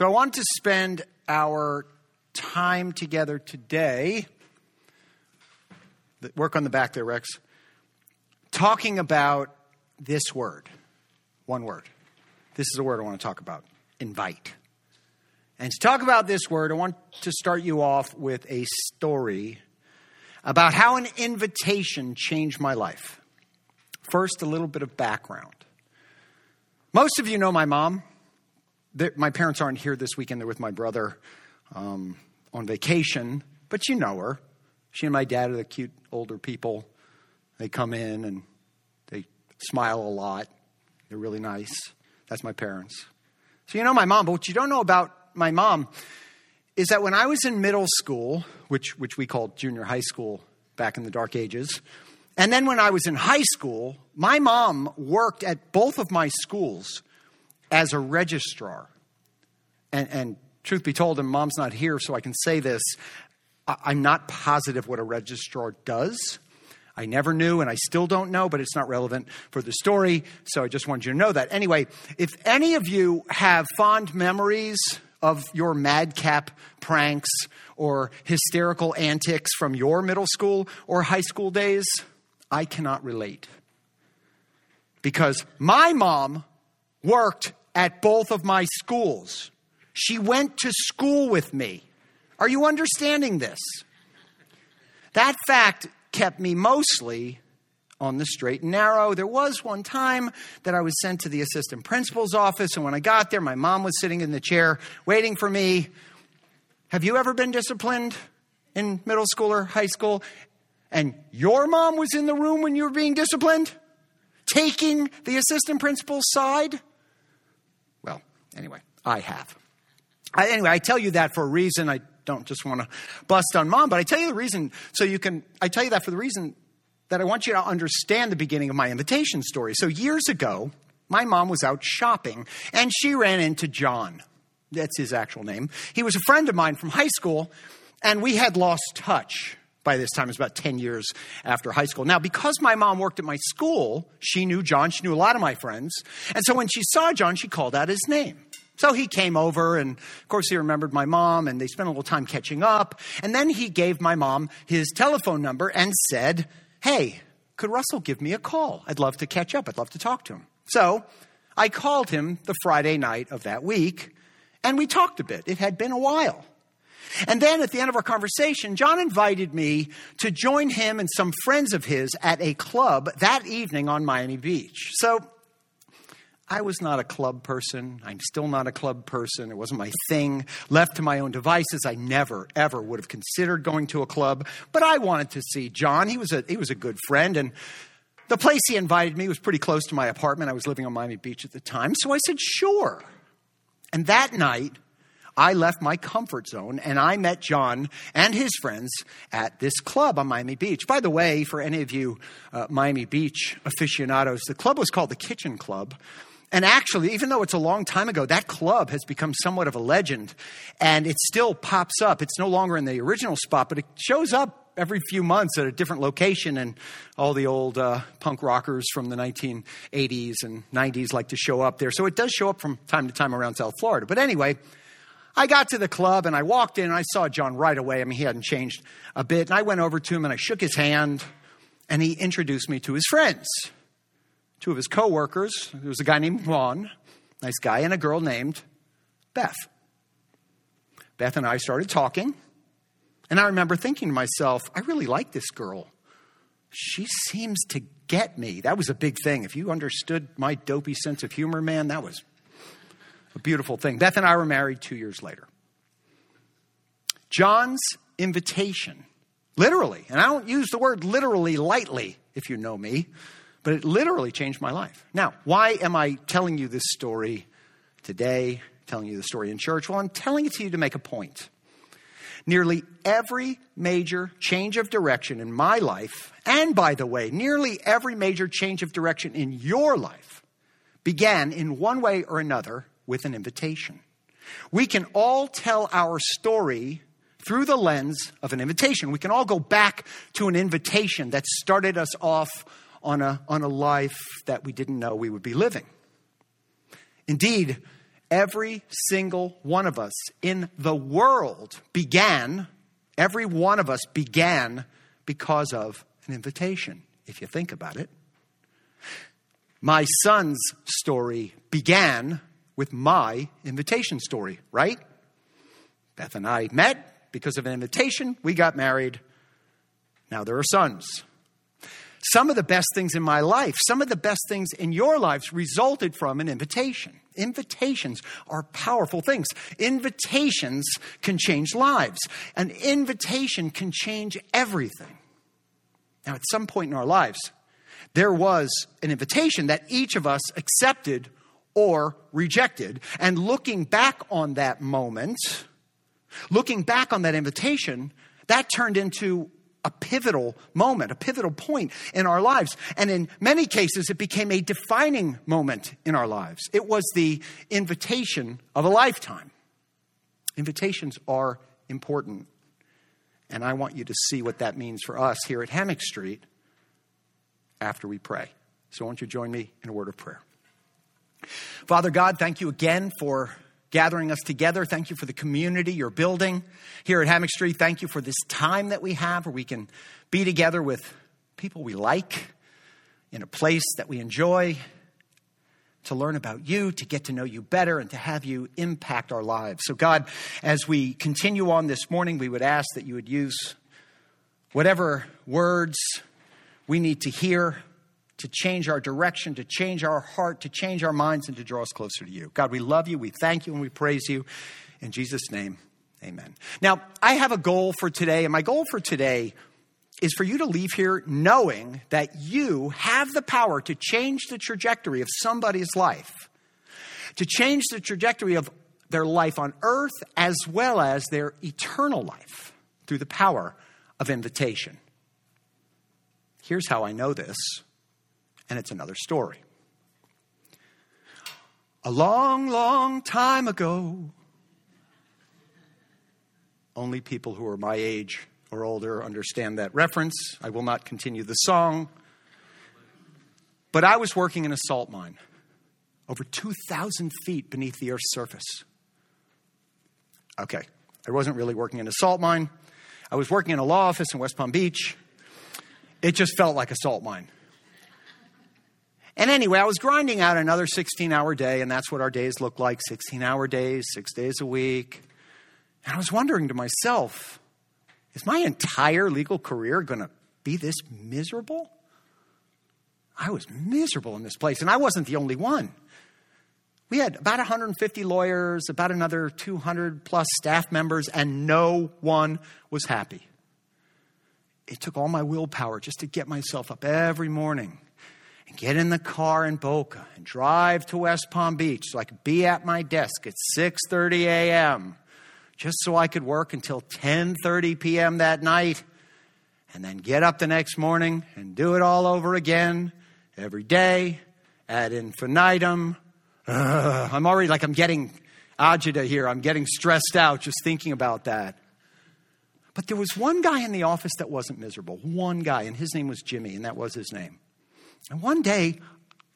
So I want to spend our time together today, work on the back there, Rex, talking about this word. One word. This is the word I want to talk about invite. And to talk about this word, I want to start you off with a story about how an invitation changed my life. First, a little bit of background. Most of you know my mom. My parents aren't here this weekend, they're with my brother um, on vacation, but you know her. She and my dad are the cute older people. They come in and they smile a lot. They're really nice. That's my parents. So you know my mom, but what you don't know about my mom is that when I was in middle school, which, which we called junior high school back in the dark ages, and then when I was in high school, my mom worked at both of my schools as a registrar. And, and truth be told, and mom's not here, so I can say this I'm not positive what a registrar does. I never knew, and I still don't know, but it's not relevant for the story, so I just wanted you to know that. Anyway, if any of you have fond memories of your madcap pranks or hysterical antics from your middle school or high school days, I cannot relate. Because my mom worked at both of my schools. She went to school with me. Are you understanding this? That fact kept me mostly on the straight and narrow. There was one time that I was sent to the assistant principal's office, and when I got there, my mom was sitting in the chair waiting for me. Have you ever been disciplined in middle school or high school? And your mom was in the room when you were being disciplined? Taking the assistant principal's side? Well, anyway, I have. I, anyway, I tell you that for a reason. I don't just want to bust on mom, but I tell you the reason so you can, I tell you that for the reason that I want you to understand the beginning of my invitation story. So years ago, my mom was out shopping and she ran into John. That's his actual name. He was a friend of mine from high school and we had lost touch by this time. It was about 10 years after high school. Now, because my mom worked at my school, she knew John. She knew a lot of my friends. And so when she saw John, she called out his name. So he came over, and of course, he remembered my mom, and they spent a little time catching up. And then he gave my mom his telephone number and said, Hey, could Russell give me a call? I'd love to catch up. I'd love to talk to him. So I called him the Friday night of that week, and we talked a bit. It had been a while. And then at the end of our conversation, John invited me to join him and some friends of his at a club that evening on Miami Beach. So I was not a club person. I'm still not a club person. It wasn't my thing. Left to my own devices, I never, ever would have considered going to a club. But I wanted to see John. He was a, he was a good friend. And the place he invited me was pretty close to my apartment. I was living on Miami Beach at the time. So I said, sure. And that night, I left my comfort zone and I met John and his friends at this club on Miami Beach. By the way, for any of you uh, Miami Beach aficionados, the club was called the Kitchen Club. And actually, even though it's a long time ago, that club has become somewhat of a legend and it still pops up. It's no longer in the original spot, but it shows up every few months at a different location. And all the old uh, punk rockers from the 1980s and 90s like to show up there. So it does show up from time to time around South Florida. But anyway, I got to the club and I walked in and I saw John right away. I mean, he hadn't changed a bit. And I went over to him and I shook his hand and he introduced me to his friends two of his coworkers. There was a guy named Juan, nice guy, and a girl named Beth. Beth and I started talking, and I remember thinking to myself, I really like this girl. She seems to get me. That was a big thing. If you understood my dopey sense of humor, man, that was a beautiful thing. Beth and I were married two years later. John's invitation, literally, and I don't use the word literally lightly if you know me, but it literally changed my life. Now, why am I telling you this story today, telling you the story in church? Well, I'm telling it to you to make a point. Nearly every major change of direction in my life, and by the way, nearly every major change of direction in your life, began in one way or another with an invitation. We can all tell our story through the lens of an invitation. We can all go back to an invitation that started us off on a, on a life that we didn't know we would be living. Indeed, Every single one of us in the world began, every one of us began because of an invitation, if you think about it. My son's story began with my invitation story, right? Beth and I met because of an invitation. We got married. Now there are sons. Some of the best things in my life, some of the best things in your lives resulted from an invitation. Invitations are powerful things. Invitations can change lives. An invitation can change everything. Now, at some point in our lives, there was an invitation that each of us accepted or rejected. And looking back on that moment, looking back on that invitation, that turned into a pivotal moment, a pivotal point in our lives. And in many cases, it became a defining moment in our lives. It was the invitation of a lifetime. Invitations are important. And I want you to see what that means for us here at Hammock Street after we pray. So, won't you join me in a word of prayer? Father God, thank you again for gathering us together. Thank you for the community you're building here at Hammock Street. Thank you for this time that we have where we can be together with people we like in a place that we enjoy to learn about you, to get to know you better, and to have you impact our lives. So, God, as we continue on this morning, we would ask that you would use whatever words we need to hear to change our direction, to change our heart, to change our minds, and to draw us closer to you. God, we love you, we thank you, and we praise you. In Jesus' name, amen. Now, I have a goal for today, and my goal for today is for you to leave here knowing that you have the power to change the trajectory of somebody's life, to change the trajectory of their life on earth as well as their eternal life through the power of invitation. Here's how I know this and it's another story. A long, long time ago, only people who are my age or older understand that reference. I will not continue the song. But I was working in a salt mine over 2,000 feet beneath the Earth's surface. Okay, I wasn't really working in a salt mine. I was working in a law office in West Palm Beach. It just felt like a salt mine. And anyway, I was grinding out another 16 hour day, and that's what our days look like 16 hour days, six days a week. And I was wondering to myself, is my entire legal career going to be this miserable? I was miserable in this place, and I wasn't the only one. We had about 150 lawyers, about another 200 plus staff members, and no one was happy. It took all my willpower just to get myself up every morning and get in the car in Boca and drive to West Palm Beach could be at my desk at 6:30 a.m. just so I could work until 10:30 p.m. that night and then get up the next morning and do it all over again every day ad infinitum. I'm already like I'm getting agita here. I'm getting stressed out just thinking about that. But there was one guy in the office that wasn't miserable. One guy, and his name was Jimmy, and that was his name. And one day,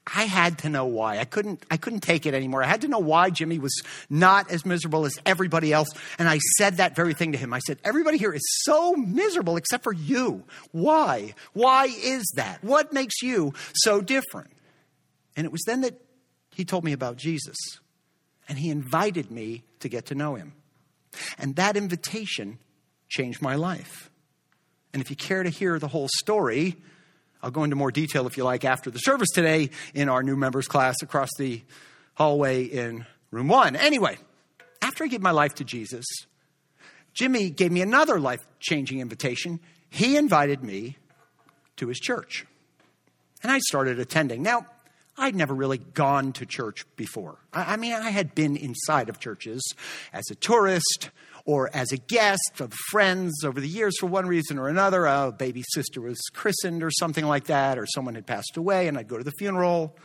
I had to know why. I couldn't, I couldn't take it anymore. I had to know why Jimmy was not as miserable as everybody else. And I said that very thing to him. I said, Everybody here is so miserable except for you. Why? Why is that? What makes you so different? And it was then that he told me about Jesus. And he invited me to get to know him. And that invitation changed my life. And if you care to hear the whole story, I'll go into more detail if you like after the service today in our new members class across the hallway in room one. Anyway, after I gave my life to Jesus, Jimmy gave me another life changing invitation. He invited me to his church. And I started attending. Now, I'd never really gone to church before. I, mean, I had been inside of churches as a tourist or as a guest of friends over the years for one reason or another. A baby sister was christened or something like that, or someone had passed away, and I'd go to the funeral.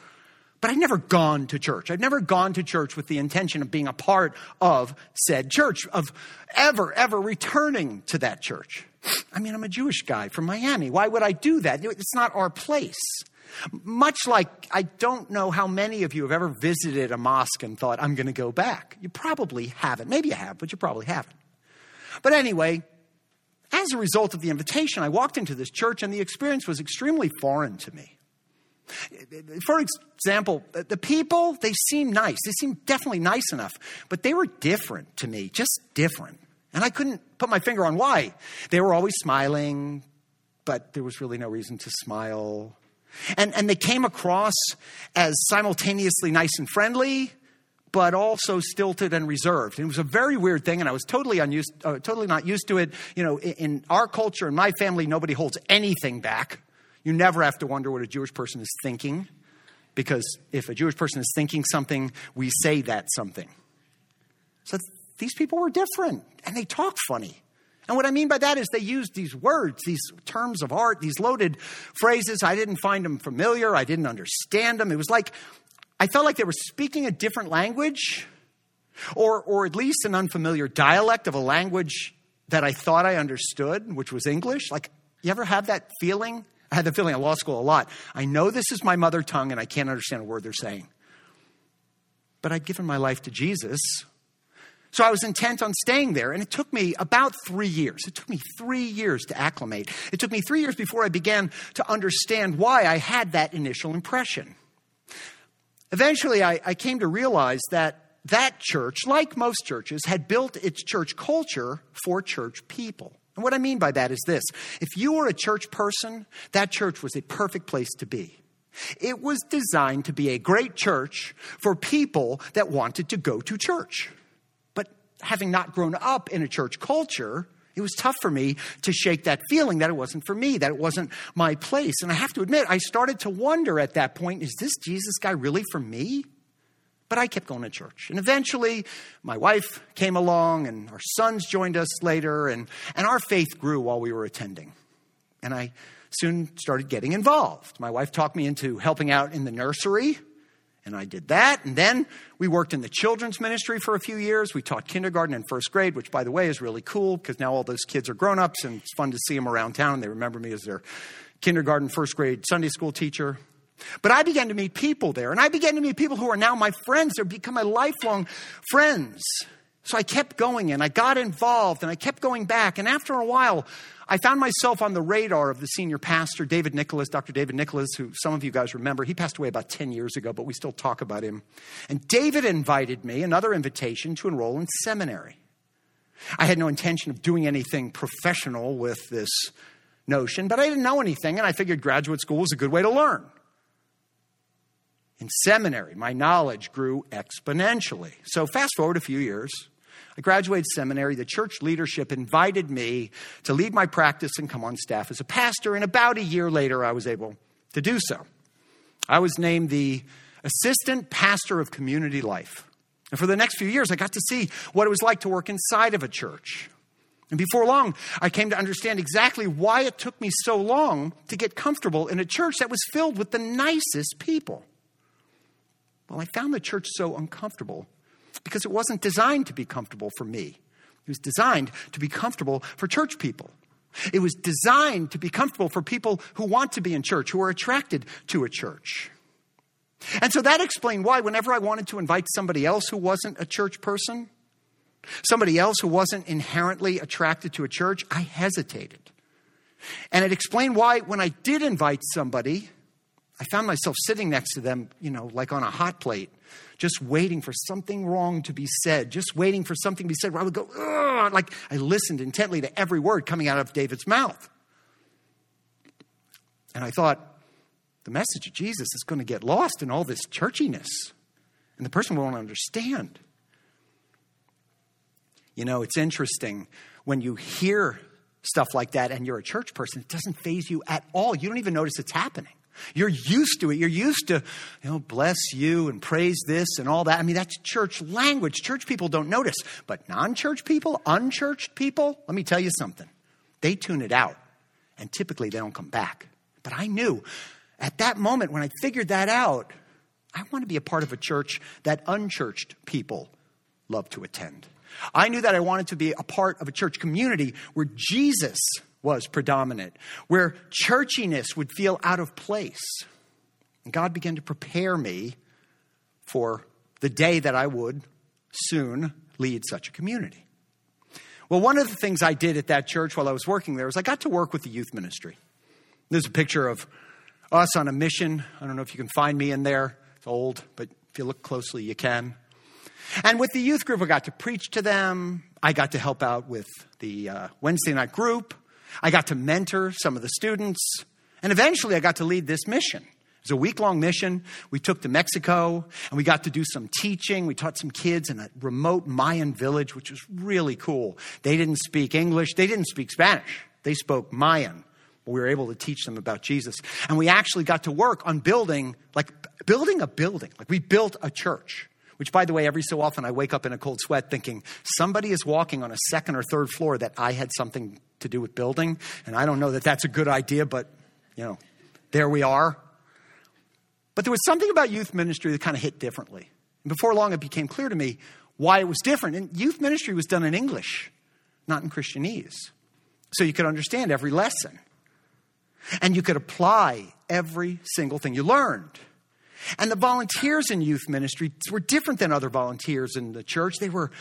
But I'd never gone to church. I'd never gone to church with the intention of being a part of said church, of ever, ever returning to that church. I mean, I'm a Jewish guy from Miami. Why would I do that? It's not our place. Much like I don't know how many of you have ever visited a mosque and thought, I'm going to go back. You probably haven't. Maybe you have, but you probably haven't. But anyway, as a result of the invitation, I walked into this church and the experience was extremely foreign to me. For example, the people, they seemed nice. They seemed definitely nice enough, but they were different to me, just different. And I couldn't put my finger on why. They were always smiling, but there was really no reason to smile. And, and they came across as simultaneously nice and friendly, but also stilted and reserved. And it was a very weird thing, and I was totally unused, uh, totally not used to it. You know, in, in our culture, in my family, nobody holds anything back. You never have to wonder what a Jewish person is thinking, because if a Jewish person is thinking something, we say that something. So these people were different, and they talked funny. And what I mean by that is they used these words, these terms of art, these loaded phrases. I didn't find them familiar. I didn't understand them. It was like I felt like they were speaking a different language, or, or at least an unfamiliar dialect of a language that I thought I understood, which was English. Like, you ever have that feeling? I had the feeling at law school a lot. I know this is my mother tongue and I can't understand a word they're saying. But I'd given my life to Jesus. So I was intent on staying there, and it took me about three years. It took me three years to acclimate. It took me three years before I began to understand why I had that initial impression. Eventually, I, I came to realize that that church, like most churches, had built its church culture for church people. And what I mean by that is this if you were a church person, that church was a perfect place to be. It was designed to be a great church for people that wanted to go to church. Having not grown up in a church culture, it was tough for me to shake that feeling that it wasn't for me, that it wasn't my place. And I have to admit, I started to wonder at that point is this Jesus guy really for me? But I kept going to church. And eventually, my wife came along, and our sons joined us later, and, and our faith grew while we were attending. And I soon started getting involved. My wife talked me into helping out in the nursery and I did that. And then we worked in the children's ministry for a few years. We taught kindergarten and first grade, which, by the way, is really cool because now all those kids are grown ups and it's fun to see them around town. They remember me as their kindergarten, first grade Sunday school teacher. But I began to meet people there, and I began to meet people who are now my friends. They've become my lifelong friends. So I kept going and I got involved and I kept going back. And after a while, I found myself on the radar of the senior pastor, David Nicholas, Dr. David Nicholas, who some of you guys remember. He passed away about 10 years ago, but we still talk about him. And David invited me, another invitation, to enroll in seminary. I had no intention of doing anything professional with this notion, but I didn't know anything, and I figured graduate school was a good way to learn. In seminary, my knowledge grew exponentially. So, fast forward a few years. I graduated seminary. The church leadership invited me to lead my practice and come on staff as a pastor. And about a year later, I was able to do so. I was named the assistant pastor of community life. And for the next few years, I got to see what it was like to work inside of a church. And before long, I came to understand exactly why it took me so long to get comfortable in a church that was filled with the nicest people. Well, I found the church so uncomfortable because it wasn't designed to be comfortable for me. It was designed to be comfortable for church people. It was designed to be comfortable for people who want to be in church, who are attracted to a church. And so that explained why, whenever I wanted to invite somebody else who wasn't a church person, somebody else who wasn't inherently attracted to a church, I hesitated. And it explained why, when I did invite somebody, I found myself sitting next to them, you know, like on a hot plate, just waiting for something wrong to be said, just waiting for something to be said where I would go, Ugh! like I listened intently to every word coming out of David's mouth. And I thought, the message of Jesus is going to get lost in all this churchiness, and the person won't understand. You know, it's interesting when you hear stuff like that and you're a church person, it doesn't faze you at all. You don't even notice it's happening. You're used to it. You're used to, you know, bless you and praise this and all that. I mean, that's church language. Church people don't notice. But non church people, unchurched people, let me tell you something. They tune it out. And typically they don't come back. But I knew at that moment when I figured that out, I want to be a part of a church that unchurched people love to attend. I knew that I wanted to be a part of a church community where Jesus was predominant, where churchiness would feel out of place. And God began to prepare me for the day that I would soon lead such a community. Well, one of the things I did at that church while I was working there was I got to work with the youth ministry. There's a picture of us on a mission. I don't know if you can find me in there. It's old, but if you look closely, you can. And with the youth group, I got to preach to them. I got to help out with the uh, Wednesday night group. I got to mentor some of the students. And eventually, I got to lead this mission. It was a week long mission. We took to Mexico and we got to do some teaching. We taught some kids in a remote Mayan village, which was really cool. They didn't speak English, they didn't speak Spanish, they spoke Mayan. We were able to teach them about Jesus. And we actually got to work on building, like building a building. Like we built a church which by the way, every so often I wake up in a cold sweat thinking somebody is walking on a second or third floor that I had something to do with building. And I don't know that that's a good idea, but you know, there we are. But there was something about youth ministry that kind of hit differently. And before long, it became clear to me why it was different. And youth ministry was done in English, not in Christianese. So you could understand every lesson. And you could apply every single thing you learned. And the volunteers in youth ministry were different than other volunteers in the church. They were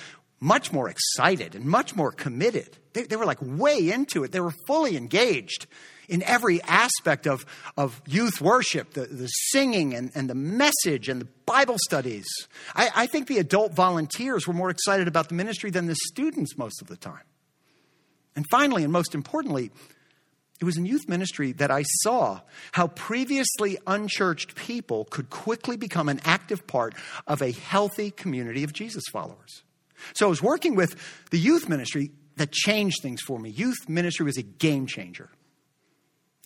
much more excited and much more committed. They, they, were like way into it. They were fully engaged in every aspect of, of youth worship the, the singing and, and the message and the Bible studies. I, I think the adult volunteers were more excited about the ministry than the students most of the time. And finally, and most importantly, it was in youth ministry that I saw how previously unchurched people could quickly become an active part of a healthy community of Jesus followers. So I was working with the youth ministry that changed things for me. Youth ministry was a game changer.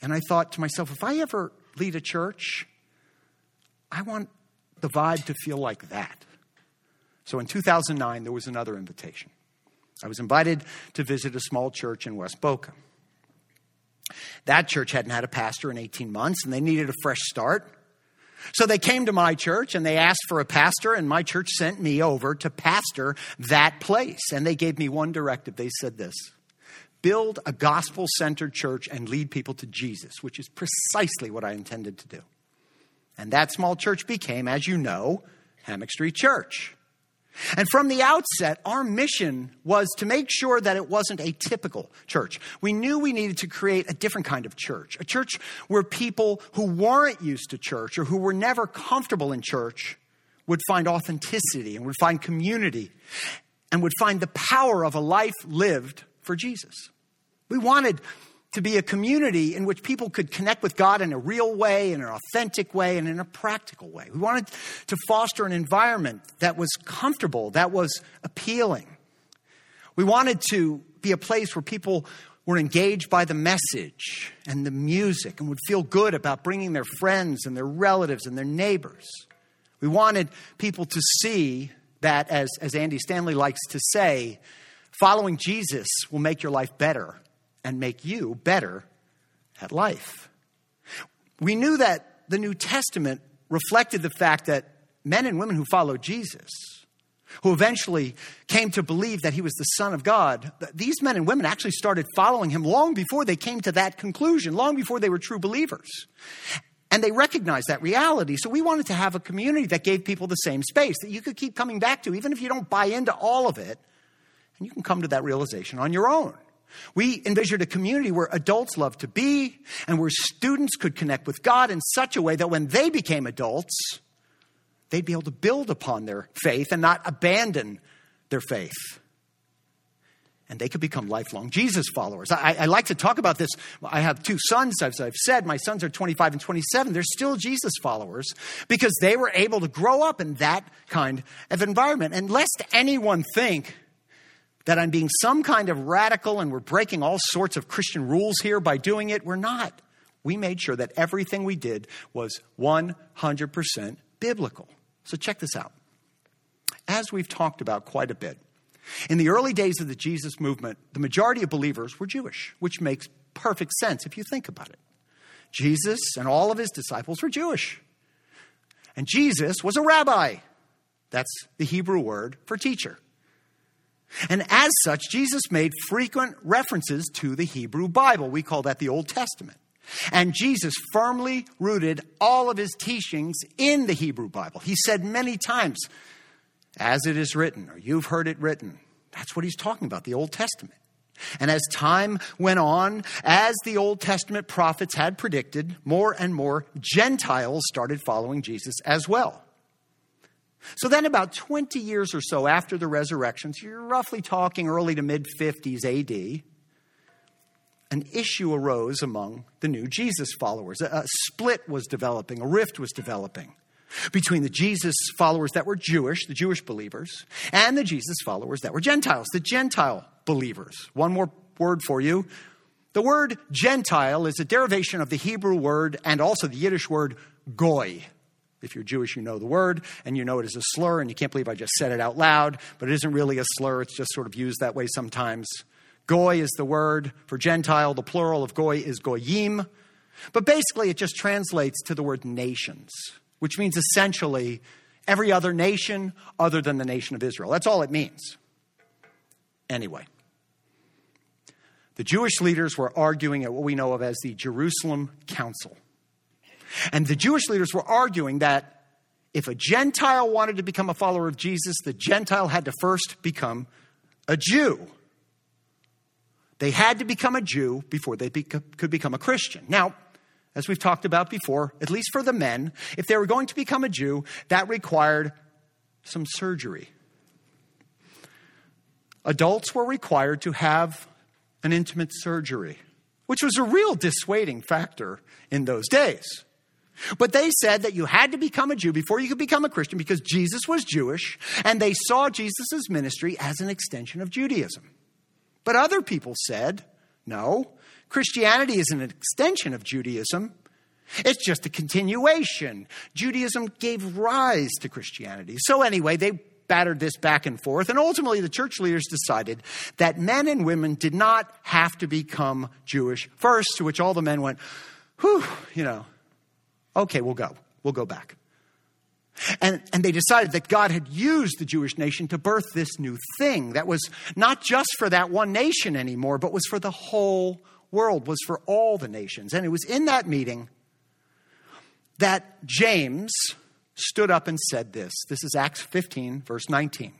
And I thought to myself, if I ever lead a church, I want the vibe to feel like that. So in 2009, there was another invitation. I was invited to visit a small church in West Boca. That church hadn't had a pastor in 18 months and they needed a fresh start. So they came to my church and they asked for a pastor, and my church sent me over to pastor that place. And they gave me one directive. They said this build a gospel centered church and lead people to Jesus, which is precisely what I intended to do. And that small church became, as you know, Hammock Street Church. And from the outset, our mission was to make sure that it wasn't a typical church. We knew we needed to create a different kind of church, a church where people who weren't used to church or who were never comfortable in church would find authenticity and would find community and would find the power of a life lived for Jesus. We wanted to be a community in which people could connect with God in a real way, in an authentic way, and in a practical way. We wanted to foster an environment that was comfortable, that was appealing. We wanted to be a place where people were engaged by the message and the music and would feel good about bringing their friends and their relatives and their neighbors. We wanted people to see that, as, as Andy Stanley likes to say, following Jesus will make your life better and make you better at life. We knew that the New Testament reflected the fact that men and women who followed Jesus, who eventually came to believe that he was the Son of God, these men and women actually started following him long before they came to that conclusion, long before they were true believers. And they recognized that reality. So we wanted to have a community that gave people the same space that you could keep coming back to, even if you don't buy into all of it. And you can come to that realization on your own. We envisioned a community where adults loved to be and where students could connect with God in such a way that when they became adults, they'd be able to build upon their faith and not abandon their faith. And they could become lifelong Jesus followers. I, I like to talk about this. I have two sons, as I've said. My sons are 25 and 27. They're still Jesus followers because they were able to grow up in that kind of environment. And lest anyone think that I'm being some kind of radical and we're breaking all sorts of Christian rules here by doing it. We're not. We made sure that everything we did was 100% biblical. So check this out. As we've talked about quite a bit, in the early days of the Jesus movement, the majority of believers were Jewish, which makes perfect sense if you think about it. Jesus and all of his disciples were Jewish. And Jesus was a rabbi. That's the Hebrew word for teacher. And as such, Jesus made frequent references to the Hebrew Bible. We call that the Old Testament. And Jesus firmly rooted all of his teachings in the Hebrew Bible. He said many times, as it is written, or you've heard it written. That's what he's talking about, the Old Testament. And as time went on, as the Old Testament prophets had predicted, more and more Gentiles started following Jesus as well. So then, about 20 years or so after the resurrection, so you're roughly talking early to mid 50s AD, an issue arose among the new Jesus followers. A, split was developing, a rift was developing between the Jesus followers that were Jewish, the Jewish believers, and the Jesus followers that were Gentiles, the Gentile believers. One more word for you. The word Gentile is a derivation of the Hebrew word and also the Yiddish word goy. If you're Jewish, you know the word and you know it is a slur, and you can't believe I just said it out loud, but it isn't really a slur. It's just sort of used that way sometimes. Goy is the word for Gentile. The plural of goy is goyim. But basically, it just translates to the word nations, which means essentially every other nation other than the nation of Israel. That's all it means. Anyway, the Jewish leaders were arguing at what we know of as the Jerusalem Council. And the Jewish leaders were arguing that if a Gentile wanted to become a follower of Jesus, the Gentile had to first become a Jew. They had to become a Jew before they could become a Christian. Now, as we've talked about before, at least for the men, if they were going to become a Jew, that required some surgery. Adults were required to have an intimate surgery, which was a real dissuading factor in those days. But they said that you had to become a Jew before you could become a Christian because Jesus was Jewish, and they saw Jesus' ministry as an extension of Judaism. But other people said, no, Christianity is an extension of Judaism. It's just a continuation. Judaism gave rise to Christianity. So, anyway, they battered this back and forth, and ultimately the church leaders decided that men and women did not have to become Jewish first, to which all the men went, whew, you know, okay, we'll go. We'll go back. And, and they decided that God had used the Jewish nation to birth this new thing that was not just for that one nation anymore, but was for the whole world, was for all the nations. And it was in that meeting that James stood up and said this. This is Acts 15, verse 19.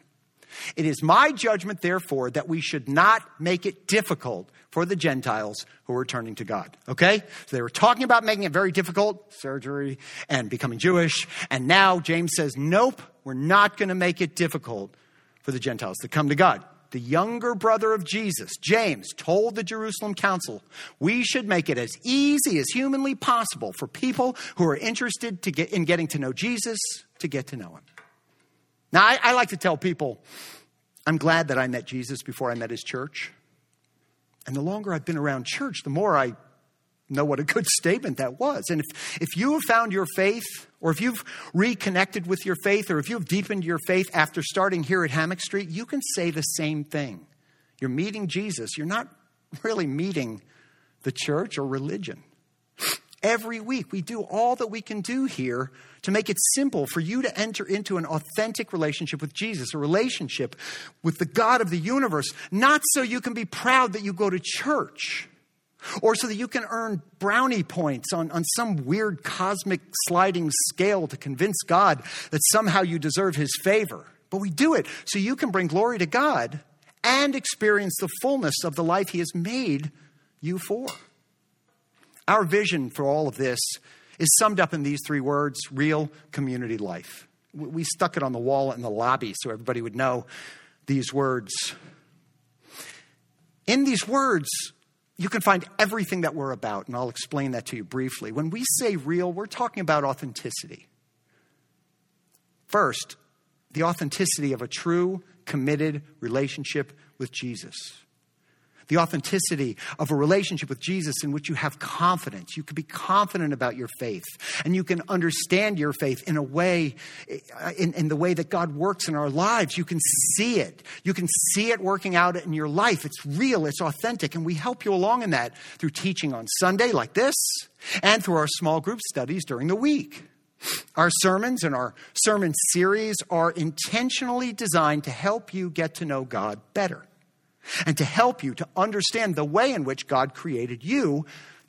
It is my judgment, therefore, that we should not make it difficult for the Gentiles who are turning to God. Okay? So they were talking about making it very difficult, surgery and becoming Jewish. And now James says, nope, we're not going to make it difficult for the Gentiles to come to God. The younger brother of Jesus, James, told the Jerusalem council, we should make it as easy as humanly possible for people who are interested get, in getting to know Jesus to get to know him. Now, I, I like to tell people, I'm glad that I met Jesus before I met his church. And the longer I've been around church, the more I know what a good statement that was. And if, if you have found your faith, or if you've reconnected with your faith, or if you've deepened your faith after starting here at Hammock Street, you can say the same thing. You're meeting Jesus. You're not really meeting the church or religion. Every week, we do all that we can do here to make it simple for you to enter into an authentic relationship with Jesus, a relationship with the God of the universe, not so you can be proud that you go to church or so that you can earn brownie points on, on some weird cosmic sliding scale to convince God that somehow you deserve his favor. But we do it so you can bring glory to God and experience the fullness of the life he has made you for. Our vision for all of this is summed up in these three words real community life. We stuck it on the wall in the lobby so everybody would know these words. In these words, you can find everything that we're about, and I'll explain that to you briefly. When we say real, we're talking about authenticity. First, the authenticity of a true, committed relationship with Jesus the authenticity of a relationship with Jesus in which you have confidence. You can be confident about your faith and you can understand your faith in a way, in, in, the way that God works in our lives. You can see it. You can see it working out in your life. It's real, it's authentic, and we help you along in that through teaching on Sunday like this and through our small group studies during the week. Our sermons and our sermon series are intentionally designed to help you get to know God better and to help you to understand the way in which God created you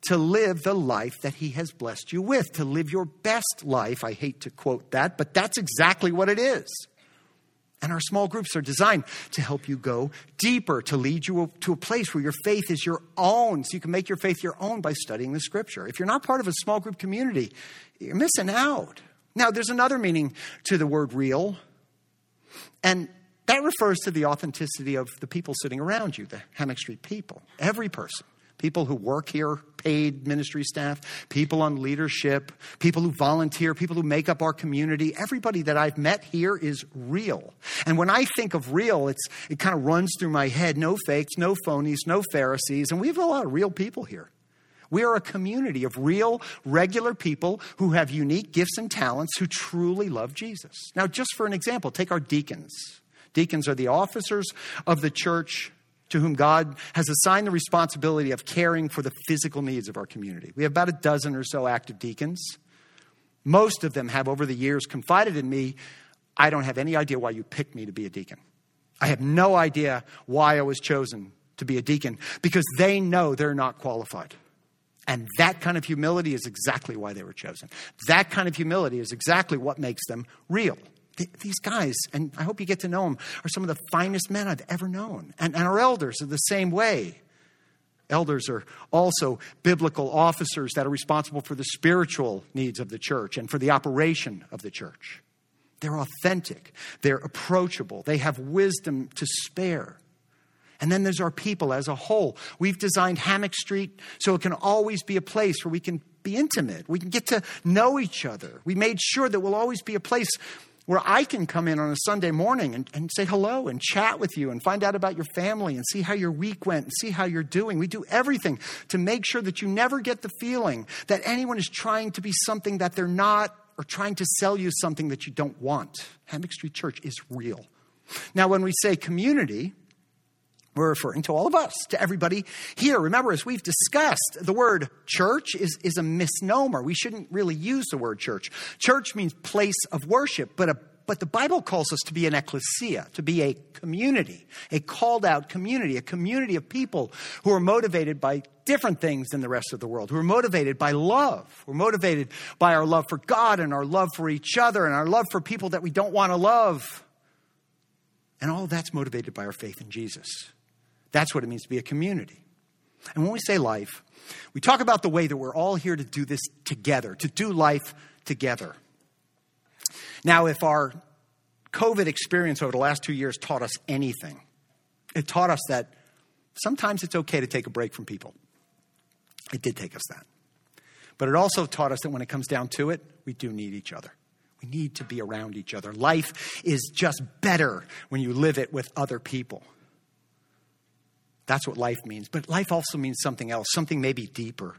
to live the life that He has blessed you with, to live your best life. I hate to quote that, but that's exactly what it is. And our small groups are designed to help you go deeper, to lead you to a place where your faith is your own, so you can make your faith your own by studying the scripture. If you're not part of a small group community, you're missing out. Now, there's another meaning to the word real, and that refers to the authenticity of the people sitting around you, the Hammock Street people, every person people who work here, paid ministry staff, people on leadership, people who volunteer, people who make up our community. Everybody that I've met here is real. And when I think of real, it's, it kind of runs through my head no fakes, no phonies, no Pharisees. And we have a lot of real people here. We are a community of real, regular people who have unique gifts and talents who truly love Jesus. Now, just for an example, take our deacons. Deacons are the officers of the church to whom God has assigned the responsibility of caring for the physical needs of our community. We have about a dozen or so active deacons. Most of them have, over the years, confided in me I don't have any idea why you picked me to be a deacon. I have no idea why I was chosen to be a deacon because they know they're not qualified. And that kind of humility is exactly why they were chosen. That kind of humility is exactly what makes them real these guys, and I hope you get to know them, are some of the finest men I've ever known. And, and our elders are the same way. Elders are also biblical officers that are responsible for the spiritual needs of the church and for the operation of the church. They're authentic, they're approachable, they have wisdom to spare. And then there's our people as a whole. We've designed Hammock Street so it can always be a place where we can be intimate. We can get to know each other. We made sure that we'll always be a place where I can come in on a Sunday morning and, and, say hello and chat with you and find out about your family and see how your week went and see how you're doing. We do everything to make sure that you never get the feeling that anyone is trying to be something that they're not or trying to sell you something that you don't want. Hammock Street Church is real. Now, when we say community, we're referring to all of us, to everybody here. Remember, as we've discussed, the word church is, is a misnomer. We shouldn't really use the word church. Church means place of worship, but, a, but the Bible calls us to be an ecclesia, to be a community, a called out community, a community of people who are motivated by different things than the rest of the world, who are motivated by love. We're motivated by our love for God and our love for each other and our love for people that we don't want to love. And all that's motivated by our faith in Jesus. That's what it means to be a community. And when we say life, we talk about the way that we're all here to do this together, to do life together. Now, if our COVID experience over the last two years taught us anything, it taught us that sometimes it's okay to take a break from people. It did take us that. But it also taught us that when it comes down to it, we do need each other. We need to be around each other. Life is just better when you live it with other people. That's what life means. But life also means something else, something maybe deeper.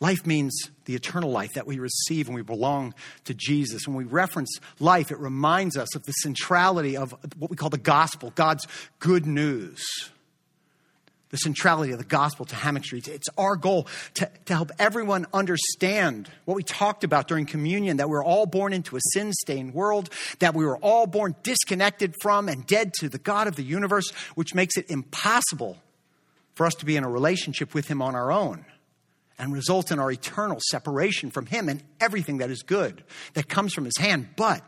Life means the eternal life that we receive when we belong to Jesus. When we reference life, it reminds us of the centrality of what we call the gospel, God's good news. The centrality of the gospel to Hammock Street. It's our goal to, to help everyone understand what we talked about during communion that we're all born into a sin stained world, that we were all born disconnected from and dead to the God of the universe, which makes it impossible for us to be in a relationship with Him on our own and result in our eternal separation from Him and everything that is good that comes from His hand. But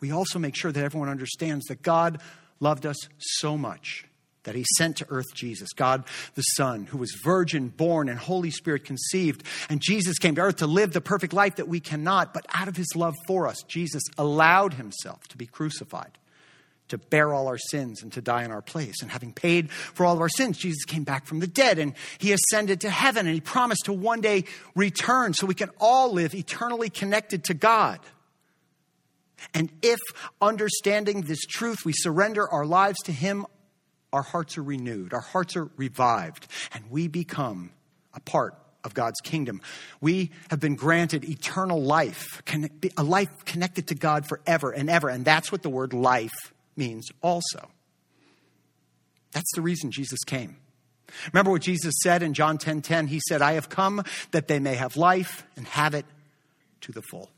we also make sure that everyone understands that God loved us so much that He sent to earth Jesus, God the Son, who was virgin born and Holy Spirit conceived. And Jesus came to earth to live the perfect life that we cannot, but out of His love for us, Jesus allowed Himself to be crucified to bear all our sins and to die in our place. And having paid for all of our sins, Jesus came back from the dead and he ascended to heaven and he promised to one day return so we can all live eternally connected to God. And if understanding this truth, we surrender our lives to him, our hearts are renewed, our hearts are revived, and we become a part of God's kingdom. We have been granted eternal life, a life connected to God forever and ever. And that's what the word life means also. That's the reason Jesus came. Remember what Jesus said in John 10:10? 10, 10? He said, "I have come that they may have life and have it to the full."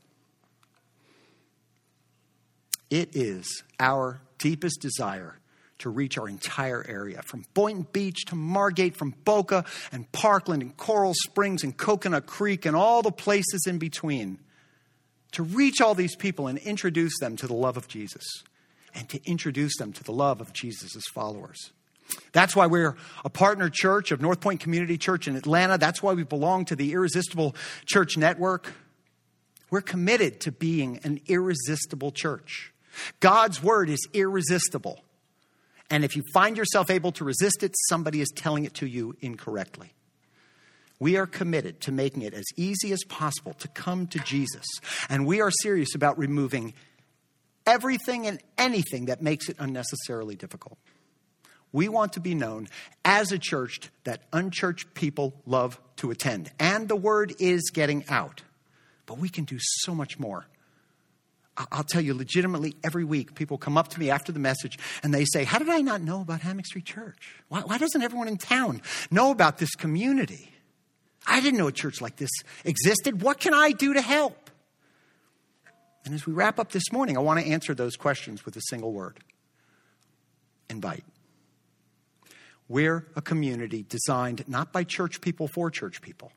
It is our deepest desire to reach our entire area from Boynton Beach to Margate, from Boca and Parkland and Coral Springs and Coconut Creek and all the places in between. To reach all these people and introduce them to the love of Jesus and to introduce them to the love of Jesus' followers. That's why we're a partner church of North Point Community Church in Atlanta. That's why we belong to the Irresistible Church Network. We're committed to being an irresistible church. God's word is irresistible. And if you find yourself able to resist it, somebody is telling it to you incorrectly. We are committed to making it as easy as possible to come to Jesus. And we are serious about removing everything and anything that makes it unnecessarily difficult. We want to be known as a church that unchurched people love to attend. And the word is getting out. But we can do so much more. I'll tell you legitimately every week, people come up to me after the message and they say, How did I not know about Hammock Street Church? Why, why, doesn't everyone in town know about this community? I didn't know a church like this existed. What can I do to help? And as we wrap up this morning, I want to answer those questions with a single word invite. We're a community designed not by church people for church people,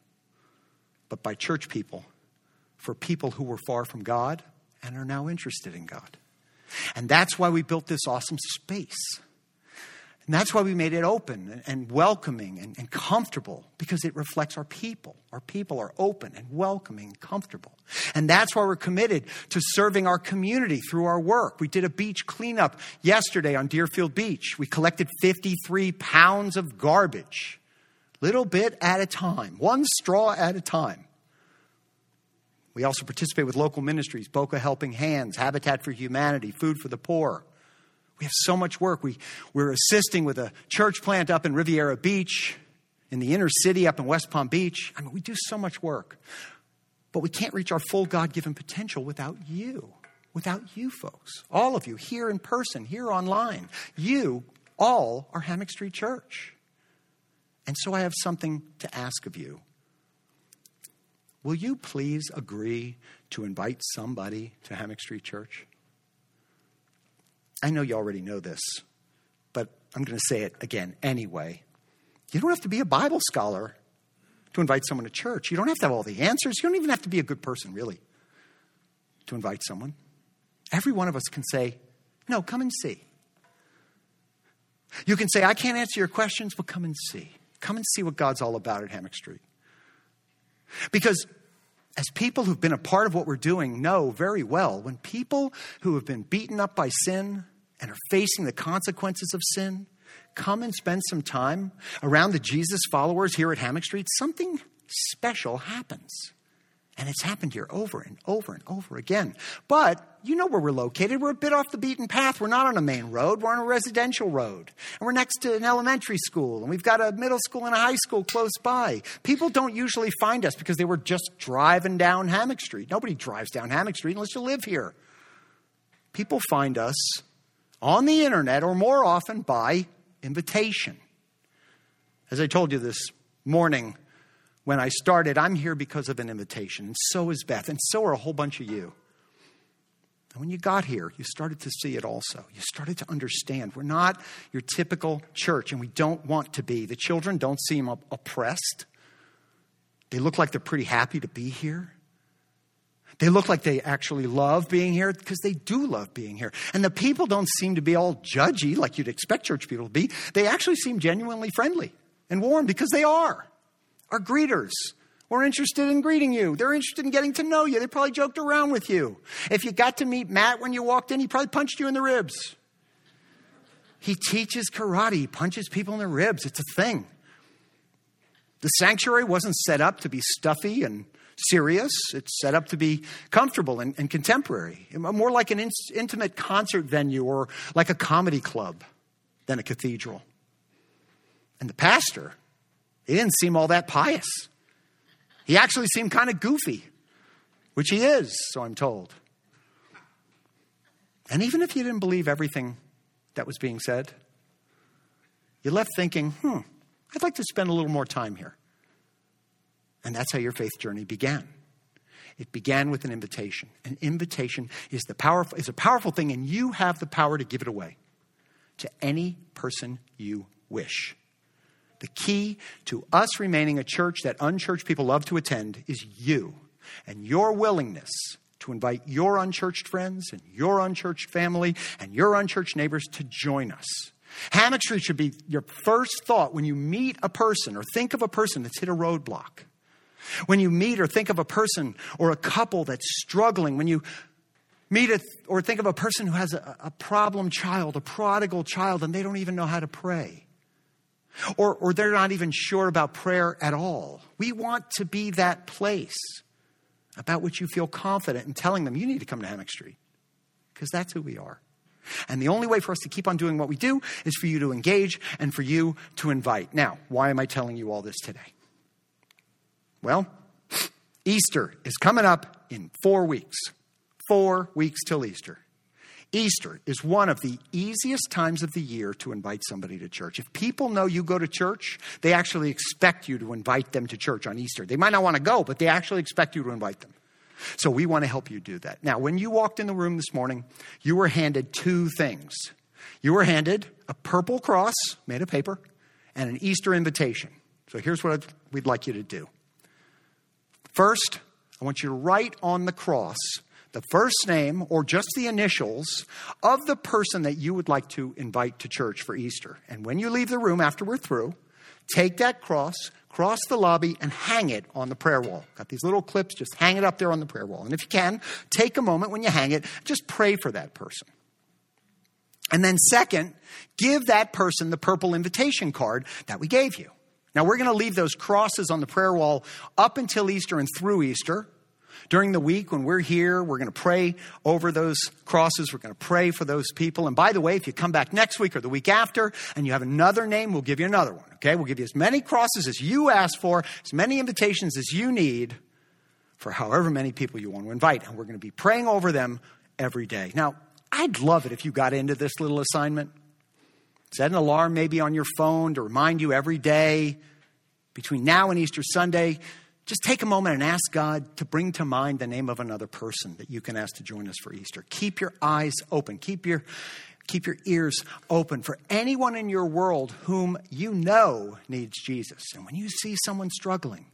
but by church people for people who were far from God and are now interested in God. And that's why we built this awesome space. And that's why we made it open and welcoming and, and, comfortable because it reflects our people. Our people are open and welcoming and comfortable. And that's why we're committed to serving our community through our work. We did a beach cleanup yesterday on Deerfield Beach. We collected 53 pounds of garbage, little bit at a time, one straw at a time. We also participate with local ministries, Boca Helping Hands, Habitat for Humanity, Food for the Poor. We have so much work. We, we're assisting with a church plant up in Riviera Beach, in the inner city up in West Palm Beach. I mean, we do so much work. But we can't reach our full God given potential without you, without you folks. All of you here in person, here online. You all are Hammock Street Church. And so I have something to ask of you. Will you please agree to invite somebody to Hammock Street Church? I know you already know this, but I'm going to say it again anyway. You don't have to be a Bible scholar to invite someone to church. You don't have to have all the answers. You don't even have to be a good person, really, to invite someone. Every one of us can say, No, come and see. You can say, I can't answer your questions, but come and see. Come and see what God's all about at Hammock Street. Because as people who've been a part of what we're doing know very well, when people who have been beaten up by sin and are facing the consequences of sin come and spend some time around the Jesus followers here at Hammock Street, something special happens. And it's happened here over and over and over again. But you know where we're located. We're a bit off the beaten path. We're not on a main road. We're on a residential road. And we're next to an elementary school. And we've got a middle school and a high school close by. People don't usually find us because they were just driving down Hammock Street. Nobody drives down Hammock Street unless you live here. People find us on the internet or more often by invitation. As I told you this morning, when I started, I'm here because of an invitation. And so is Beth, and so are a whole bunch of you. And when you got here, you started to see it also. You started to understand we're not your typical church, and we don't want to be. The children don't seem oppressed. They look like they're pretty happy to be here. They look like they actually love being here because they do love being here. And the people don't seem to be all judgy like you'd expect church people to be. They actually seem genuinely friendly and warm because they are are greeters. We're interested in greeting you. They're interested in getting to know you. They probably joked around with you. If you got to meet Matt when you walked in, he probably punched you in the ribs. He teaches karate, he punches people in the ribs. It's a thing. The sanctuary wasn't set up to be stuffy and serious, it's set up to be comfortable and, and contemporary, more like an in- intimate concert venue or like a comedy club than a cathedral. And the pastor, he didn't seem all that pious. He actually seemed kind of goofy, which he is, so I'm told. And even if you didn't believe everything that was being said, you left thinking, hmm, I'd like to spend a little more time here. And that's how your faith journey began. It began with an invitation. An invitation is, the powerful, is a powerful thing, and you have the power to give it away. to any person you wish. The key to us remaining a church that unchurched people love to attend is you and your willingness to invite your unchurched friends and your unchurched family and your unchurched neighbors to join us. Hammock Street should be your first thought when you meet a person or think of a person that's hit a roadblock. When you meet or think of a person or a couple that's struggling, when you meet a, or think of a person who has a, a problem child, a prodigal child, and they don't even know how to pray. Or, or they're not even sure about prayer at all. We want to be that place about which you feel confident in telling them you need to come to Hammock Street because that's who we are. And the only way for us to keep on doing what we do is for you to engage and for you to invite. Now, why am I telling you all this today? Well, Easter is coming up in four weeks. Four weeks till Easter. Easter is one of the easiest times of the year to invite somebody to church. If people know you go to church, they actually expect you to invite them to church on Easter. They might not want to go, but they actually expect you to invite them. So we want to help you do that. Now, when you walked in the room this morning, you were handed two things. You were handed a purple cross made of paper and an Easter invitation. So here's what we'd like you to do. First, I want you to write on the cross the first name or just the initials of the person that you would like to invite to church for Easter. And when you leave the room after we're through, take that cross, cross the lobby, and hang it on the prayer wall. Got these little clips, just hang it up there on the prayer wall. And if you can, take a moment when you hang it, just pray for that person. And then, second, give that person the purple invitation card that we gave you. Now, we're going to leave those crosses on the prayer wall up until Easter and through Easter. During the week when we're here, we're going to pray over those crosses. We're going to pray for those people. And by the way, if you come back next week or the week after and you have another name, we'll give you another one. Okay? We'll give you as many crosses as you ask for, as many invitations as you need for however many people you want to invite. And we're going to be praying over them every day. Now, I'd love it if you got into this little assignment. Set an alarm maybe on your phone to remind you every day between now and Easter Sunday just take a moment and ask God to bring to mind the name of another person that you can ask to join us for Easter. Keep your eyes open. Keep your keep your ears open for anyone in your world whom you know needs Jesus. And when you see someone struggling,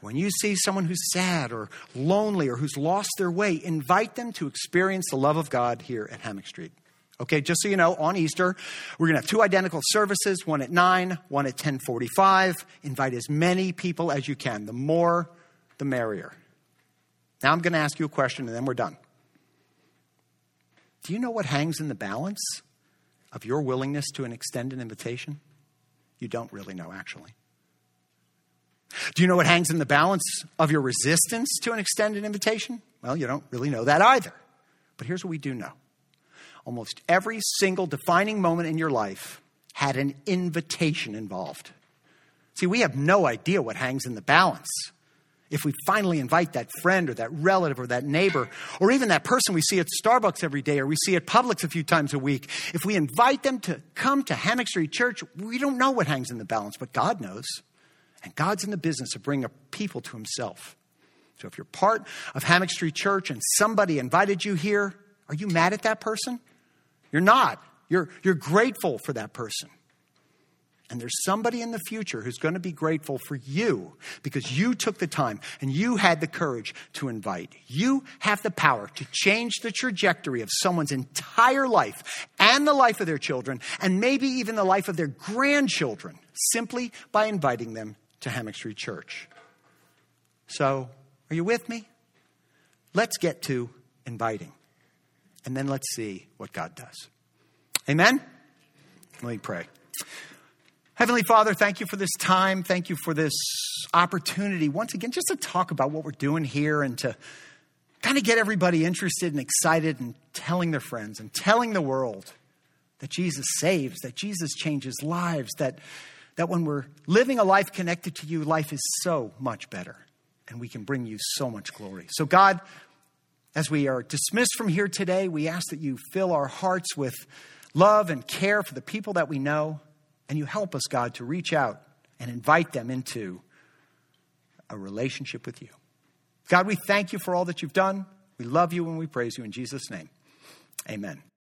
when you see someone who's sad or lonely or who's lost their way, invite them to experience the love of God here at Hammock Street. Okay, just so you know, on Easter, we're going to have two identical services, one at 9, one at 1045. Invite as many people as you can. The more, the merrier. Now I'm going to ask you a question and then we're done. Do you know what hangs in the balance of your willingness to an extend an invitation? You don't really know, actually. Do you know what hangs in the balance of your resistance to an extended invitation? Well, you don't really know that either. But here's what we do know almost every single defining moment in your life had an invitation involved. See, we have no idea what hangs in the balance. If we finally invite that friend or that relative or that neighbor or even that person we see at Starbucks every day or we see at Publix a few times a week, if we invite them to come to Hammock Street Church, we don't know what hangs in the balance, but God knows. And God's in the business of bringing people to Himself. So if you're part of Hammock Street Church and somebody invited you here, are you mad at that person? You're not. You're, you're grateful for that person. And there's somebody in the future who's going to be grateful for you because you took the time and you had the courage to invite. You have the power to change the trajectory of someone's entire life and the life of their children and maybe even the life of their grandchildren simply by inviting them to Hammock Street Church. So, are you with me? Let's get to inviting and then let's see what God does. Amen? Let me pray. Heavenly Father, thank you for this time. Thank you for this opportunity, once again, just to talk about what we're doing here and to kind of get everybody interested and excited and telling their friends and telling the world that Jesus saves, that Jesus changes lives, that, that when we're living a life connected to you, life is so much better and we can bring you so much glory. So, God, as we are dismissed from here today, we ask that you fill our hearts with love and care for the people that we know, and you help us, God, to reach out and invite them into a relationship with you. God, we thank you for all that you've done. We love you and we praise you in Jesus' name. Amen.